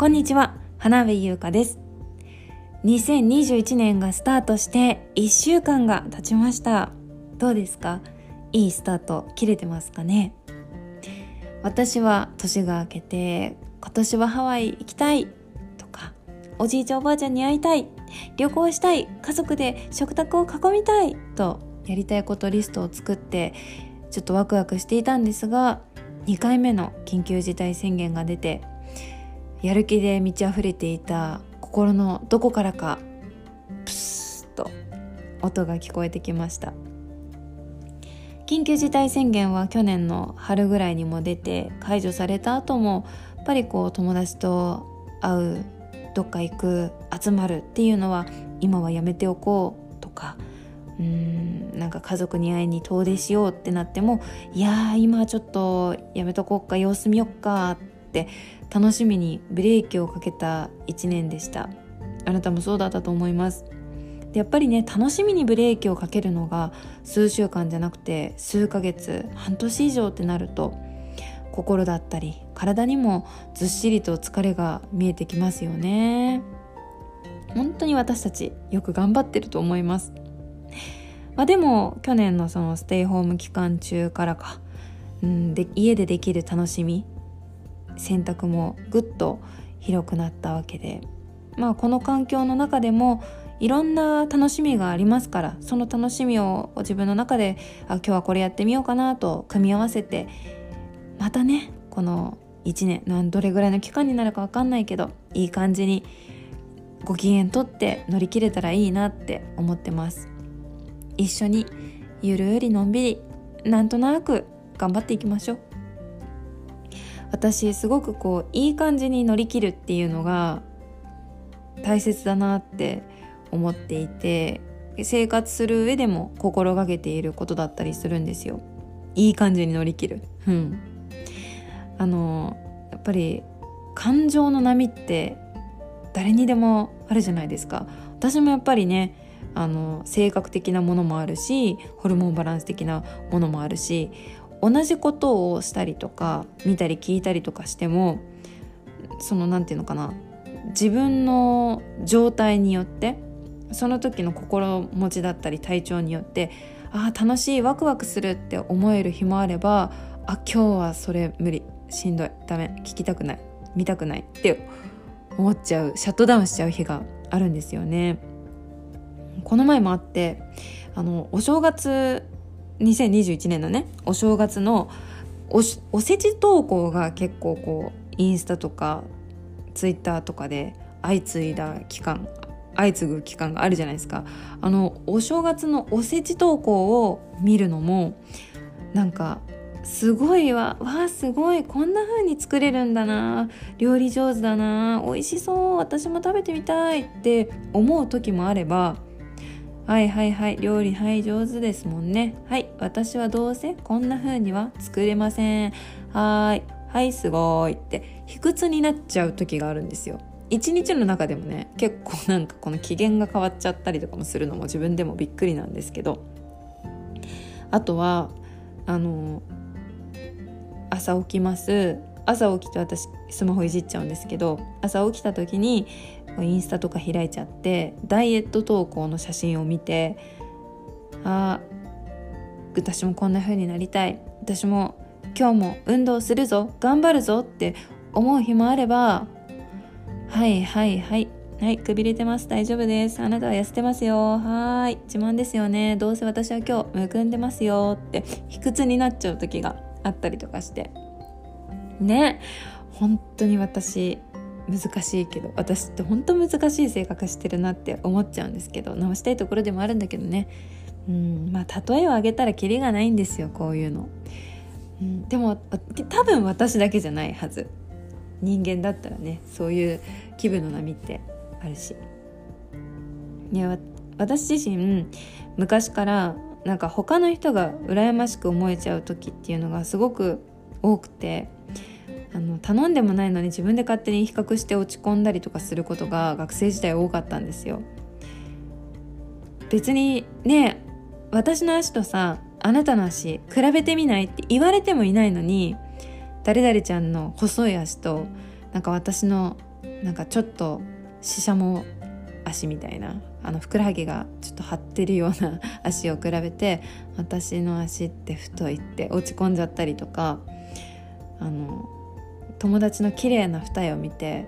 こんにちは花部優香です。2021年がスタートして1週間が経ちました。どうですか？いいスタート切れてますかね？私は年が明けて今年はハワイ行きたいとかおじいちゃんおばあちゃんに会いたい旅行したい家族で食卓を囲みたいとやりたいことリストを作ってちょっとワクワクしていたんですが2回目の緊急事態宣言が出てやる気で満ち溢れていた心のどこからかプスッと音が聞こえてきました。緊急事態宣言は去年の春ぐらいにも出て解除された後もやっぱりこう友達と会うどっか行く集まるっていうのは今はやめておこうとかうーんなんか家族に会いに遠出しようってなってもいやー今ちょっとやめとこうか様子見よっかって楽しみにブレーキをかけた1年でした。あなたもそうだったと思います。でやっぱりね楽しみにブレーキをかけるのが数週間じゃなくて数ヶ月半年以上ってなると心だったり体にもずっしりと疲れが見えてきますよね。本当に私たちよく頑張ってると思います。まあ、でも去年のそのステイホーム期間中からか、うん、で家でできる楽しみ選択もぐっと広くなったわけで。まあこの環境の中でもいろんな楽しみがありますからその楽しみを自分の中であ今日はこれやってみようかなと組み合わせてまたねこの1年どれぐらいの期間になるか分かんないけどいい感じにご機嫌とって乗り切れたらいいなって思ってます。一緒にゆるりのんびりなんとなく頑張っていきましょう。私すごくこういい感じに乗り切るっていうのが大切だなって思っていて生活する上でも心がけていることだったりするんですよ。いい感じに乗り切る。うん。あのやっぱり感情の波って誰にでもあるじゃないですか。私もやっぱりねあの性格的なものもあるしホルモンバランス的なものもあるし同じことをしたりとか見たり聞いたりとかしてもその何て言うのかな自分の状態によってその時の心持ちだったり体調によってあ楽しいワクワクするって思える日もあればあ今日はそれ無理しんどいダメ聞きたくない見たくないって思っちゃうシャットダウンしちゃう日があるんですよね。この前もあってあのお正月2021年のねお正月のおおせち投稿が結構こうインスタとかツイッターとかで相次いだ期間相次ぐ期間があるじゃないですか。あのお正月のおせち投稿を見るのもなんかすごいわわあすごいこんな風に作れるんだな料理上手だな美味しそう私も食べてみたいって思う時もあればはいはいはい料理はい上手ですもんね。はい私はどうせこんな風には作れません。はいはいすごいって卑屈になっちゃう時があるんですよ。一日の中でもね結構なんかこの機嫌が変わっちゃったりとかもするのも自分でもびっくりなんですけど。あとはあの朝起きます。朝起きて私スマホいじっちゃうんですけど朝起きた時にインスタとか開いちゃってダイエット投稿の写真を見てあ私もこんな風になりたい。私も今日も運動するぞ頑張るぞって思う日もあればはいはいはいはいくびれてます。大丈夫です。あなたは痩せてますよ。はい自慢ですよね。どうせ私は今日むくんでますよって卑屈になっちゃう時があったりとかして。ね本当に私難しいけど私って本当難しい性格してるなって思っちゃうんですけど直したいところでもあるんだけどね。うんまあ例えを挙げたらキリがないんですよこういうの、うん、でも多分私だけじゃないはず。人間だったらねそういう気分の波ってあるし。いや私自身昔からなんか他の人が羨ましく思えちゃう時っていうのがすごく多くて。あの頼んでもないのに自分で勝手に比較して落ち込んだりとかすることが学生時代多かったんですよ。別にね私の足とさあなたの足比べてみないって言われてもいないのに誰々ちゃんの細い足となんか私のなんかちょっとししゃも足みたいなあのふくらはぎがちょっと張ってるような 足を比べて私の足って太いって落ち込んじゃったりとかあの友達の綺麗な二重を見て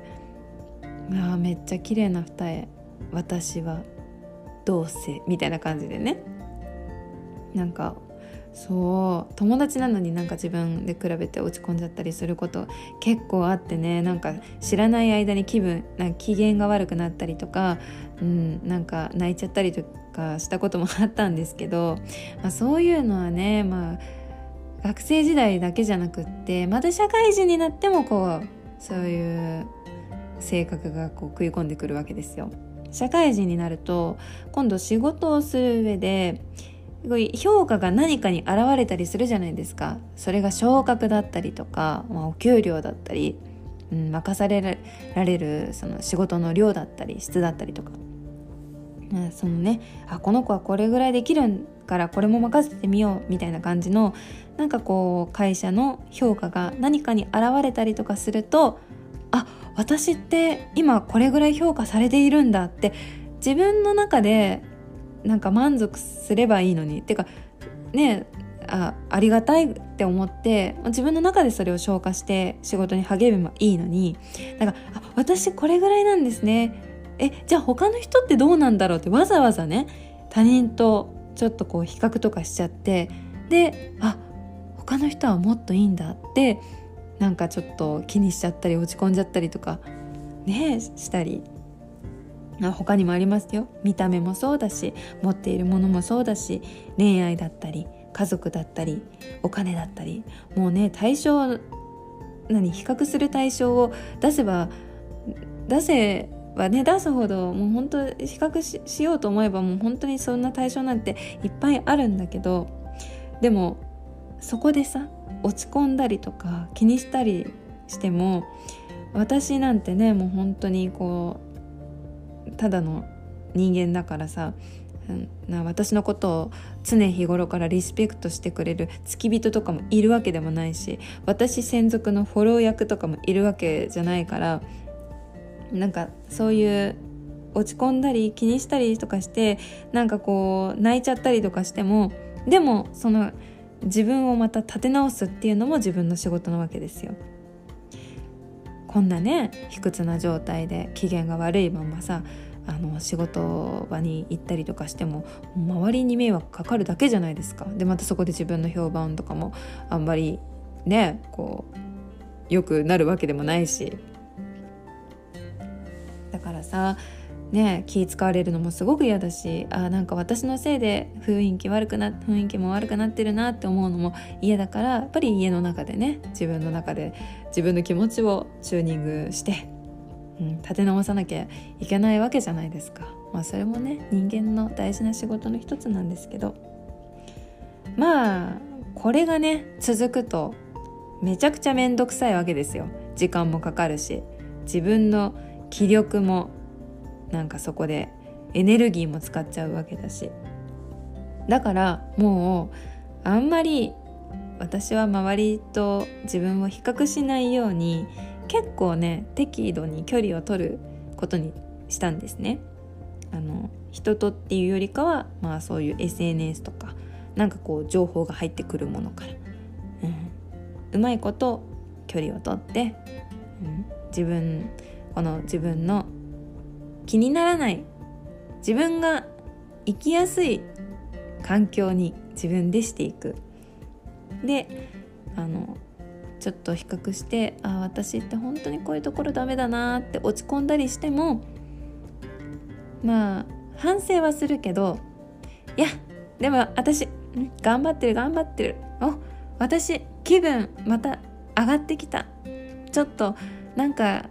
あめっちゃ綺麗な二重私はどうせみたいな感じでね。なんかそう友達なのになんか自分で比べて落ち込んじゃったりすること結構あってね。なんか知らない間に気分なんか機嫌が悪くなったりとか、うん、なんか泣いちゃったりとかしたこともあったんですけど、まあ、そういうのはねまあ学生時代だけじゃなくってまた社会人になってもこうそういう性格がこう食い込んでくるわけですよ。社会人になると今度仕事をする上ですごい評価が何かに現れたりするじゃないですかそれが昇格だったりとか、まあ、お給料だったり、うん、任されられるその仕事の量だったり質だったりとか、うん、そのねあこの子はこれぐらいできるんからこれも任せてみようみたいな感じのなんかこう会社の評価が何かに現れたりとかするとあ私って今これぐらい評価されているんだって自分の中でなんか満足すればいいのに。っていうかねあありがたいって思って自分の中でそれを消化して仕事に励めばいいのに。なんかあ私これぐらいなんですね。えじゃあ他の人ってどうなんだろうってわざわざね他人とちょっとこう比較とかしちゃってであ他の人はもっといいんだってなんかちょっと気にしちゃったり落ち込んじゃったりとかねしたり。他にもありますよ。見た目もそうだし持っているものもそうだし恋愛だったり家族だったりお金だったりもうね対象何比較する対象を出せば出せばね出すほどもう本当比較ししようと思えばもう本当にそんな対象なんていっぱいあるんだけどでもそこでさ落ち込んだりとか気にしたりしても私なんてねもう本当にこうただの人間だからさな私のことを常日頃からリスペクトしてくれる付き人とかもいるわけでもないし私専属のフォロー役とかもいるわけじゃないからなんかそういう落ち込んだり気にしたりとかしてなんかこう泣いちゃったりとかしてもでもその自分をまた立て直すっていうのも自分の仕事なわけですよ。こんなね卑屈な状態で機嫌が悪いままさあの仕事場に行ったりとかしても周りに迷惑かかるだけじゃないですかでまたそこで自分の評判とかもあんまりねこう良くなるわけでもないしさね気使われるのもすごく嫌だしあなんか私のせいで雰囲気悪くな雰囲気も悪くなってるなって思うのも嫌だからやっぱり家の中でね自分の中で自分の気持ちをチューニングして、うん、立て直さなきゃいけないわけじゃないですか。まあそれもね人間の大事な仕事の一つなんですけどまあこれがね続くとめちゃくちゃ面倒くさいわけですよ時間もかかるし自分の気力もなんかそこでエネルギーも使っちゃうわけだし。だからもうあんまり私は周りと自分を比較しないように結構ね適度に距離を取ることにしたんですね。あの人とっていうよりかはまあそういう SNS とかなんかこう情報が入ってくるものから、うん、うまいこと距離を取って、うん、自分この自分の気にならない。自分が生きやすい環境に自分でしていく。であのちょっと比較してあ私って本当にこういうところダメだなって落ち込んだりしてもまあ反省はするけどいやでも私頑張ってる頑張ってる。お私気分また上がってきた。ちょっとなんか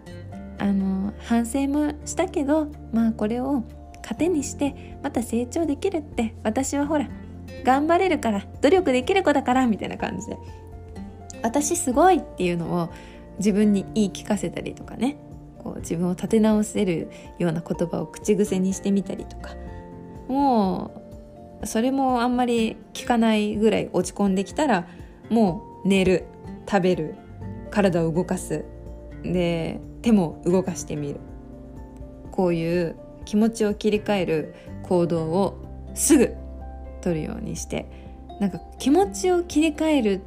あの反省もしたけどまあこれを糧にしてまた成長できるって私はほら頑張れるから努力できる子だからみたいな感じで。私すごいっていうのを自分に言い聞かせたりとかね。こう自分を立て直せるような言葉を口癖にしてみたりとか。もうそれもあんまり聞かないぐらい落ち込んできたらもう寝る食べる体を動かす。で手も動かしてみる。こういう気持ちを切り替える行動をすぐ取るようにして。なんか気持ちを切り替える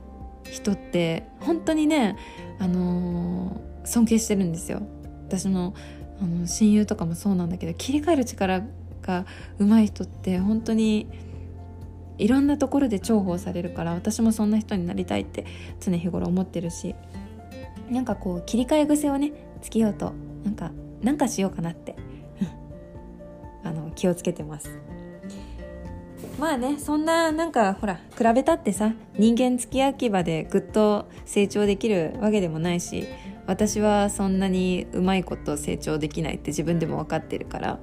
人って本当にね、あのー、尊敬してるんですよ。私のあの親友とかもそうなんだけど切り替える力が上手い人って本当にいろんなところで重宝されるから私もそんな人になりたいって常日頃思ってるしなんかこう切り替え癖をねつけようとなんかなんかしようかなって あの気をつけてます。まあねそんななんかほら比べたってさ人間付き焼き場でぐっと成長できるわけでもないし私はそんなにうまいこと成長できないって自分でも分かってるから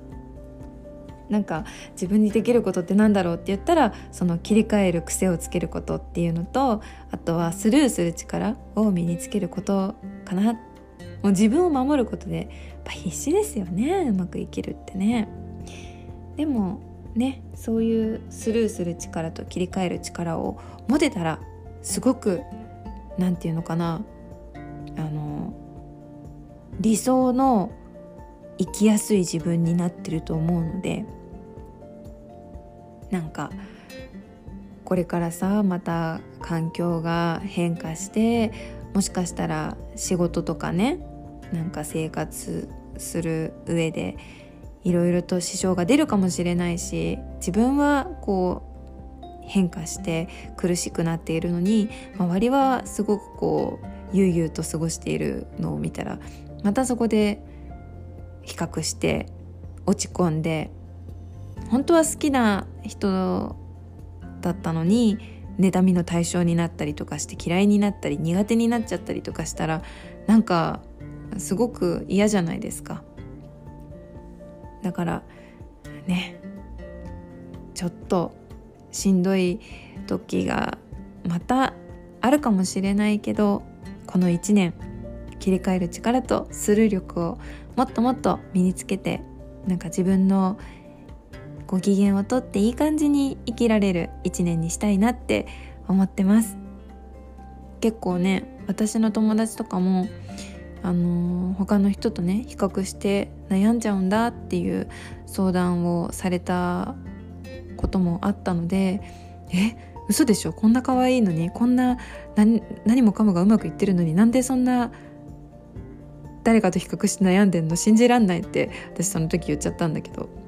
なんか自分にできることってなんだろうって言ったらその切り替える癖をつけることっていうのとあとはスルーする力を身につけることかな。もう自分を守ることでやっぱ必死ですよねうまく生きるってね。でもねそういうスルーする力と切り替える力を持てたらすごく何て言うのかな。あの理想の生きやすい自分になってると思うのでなんかこれからさまた環境が変化してもしかしたら仕事とかねなんか生活する上でいろいろと支障が出るかもしれないし自分はこう変化して苦しくなっているのに周りはすごくこう悠々と過ごしているのを見たらまたそこで比較して落ち込んで本当は好きな人だったのに妬みの対象になったりとかして嫌いになったり苦手になっちゃったりとかしたらなんかすごく嫌じゃないですか。だからねちょっとしんどい時がまたあるかもしれないけどこの1年切り替える力とスルー力をもっともっと身につけてなんか自分のご機嫌をとっていい感じに生きられる一年にしたいなって思ってます。結構ね私の友達とかもあの、他の人とね比較して悩んじゃうんだっていう相談をされたこともあったのでえ嘘でしょ？こんな可愛いのにこんな何もかもがうまくいってるのになんでそんな誰かと比較して悩んでんの？信じらんないって私その時言っちゃったんだけど。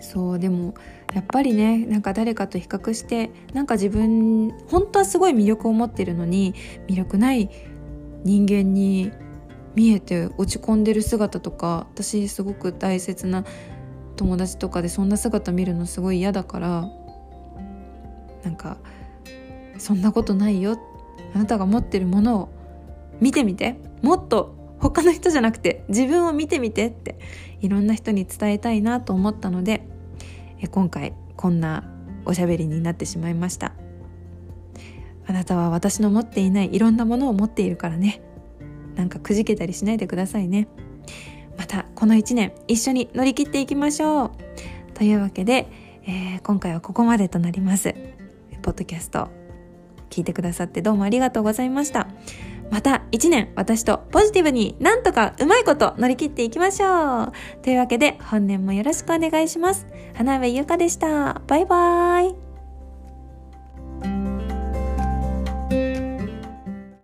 そうでもやっぱりねなんか誰かと比較してなんか自分本当はすごい魅力を持ってるのに魅力ない人間に見えて落ち込んでる姿とか私すごく大切な友達とかでそんな姿見るのすごい嫌だからなんかそんなことないよ。あなたが持ってるものを見てみて。もっと他の人じゃなくて自分を見てみてっていろんな人に伝えたいなと思ったので今回こんなおしゃべりになってしまいました。あなたは私の持っていないいろんなものを持っているからね。なんかくじけたりしないでくださいね。またこの1年一緒に乗り切っていきましょう。というわけで、えー、今回はここまでとなります。ポッドキャスト聞いてくださってどうもありがとうございました。また一年私とポジティブになんとかうまいこと乗り切っていきましょう。というわけで本年もよろしくお願いします。花上ゆうかでした。バイバーイ。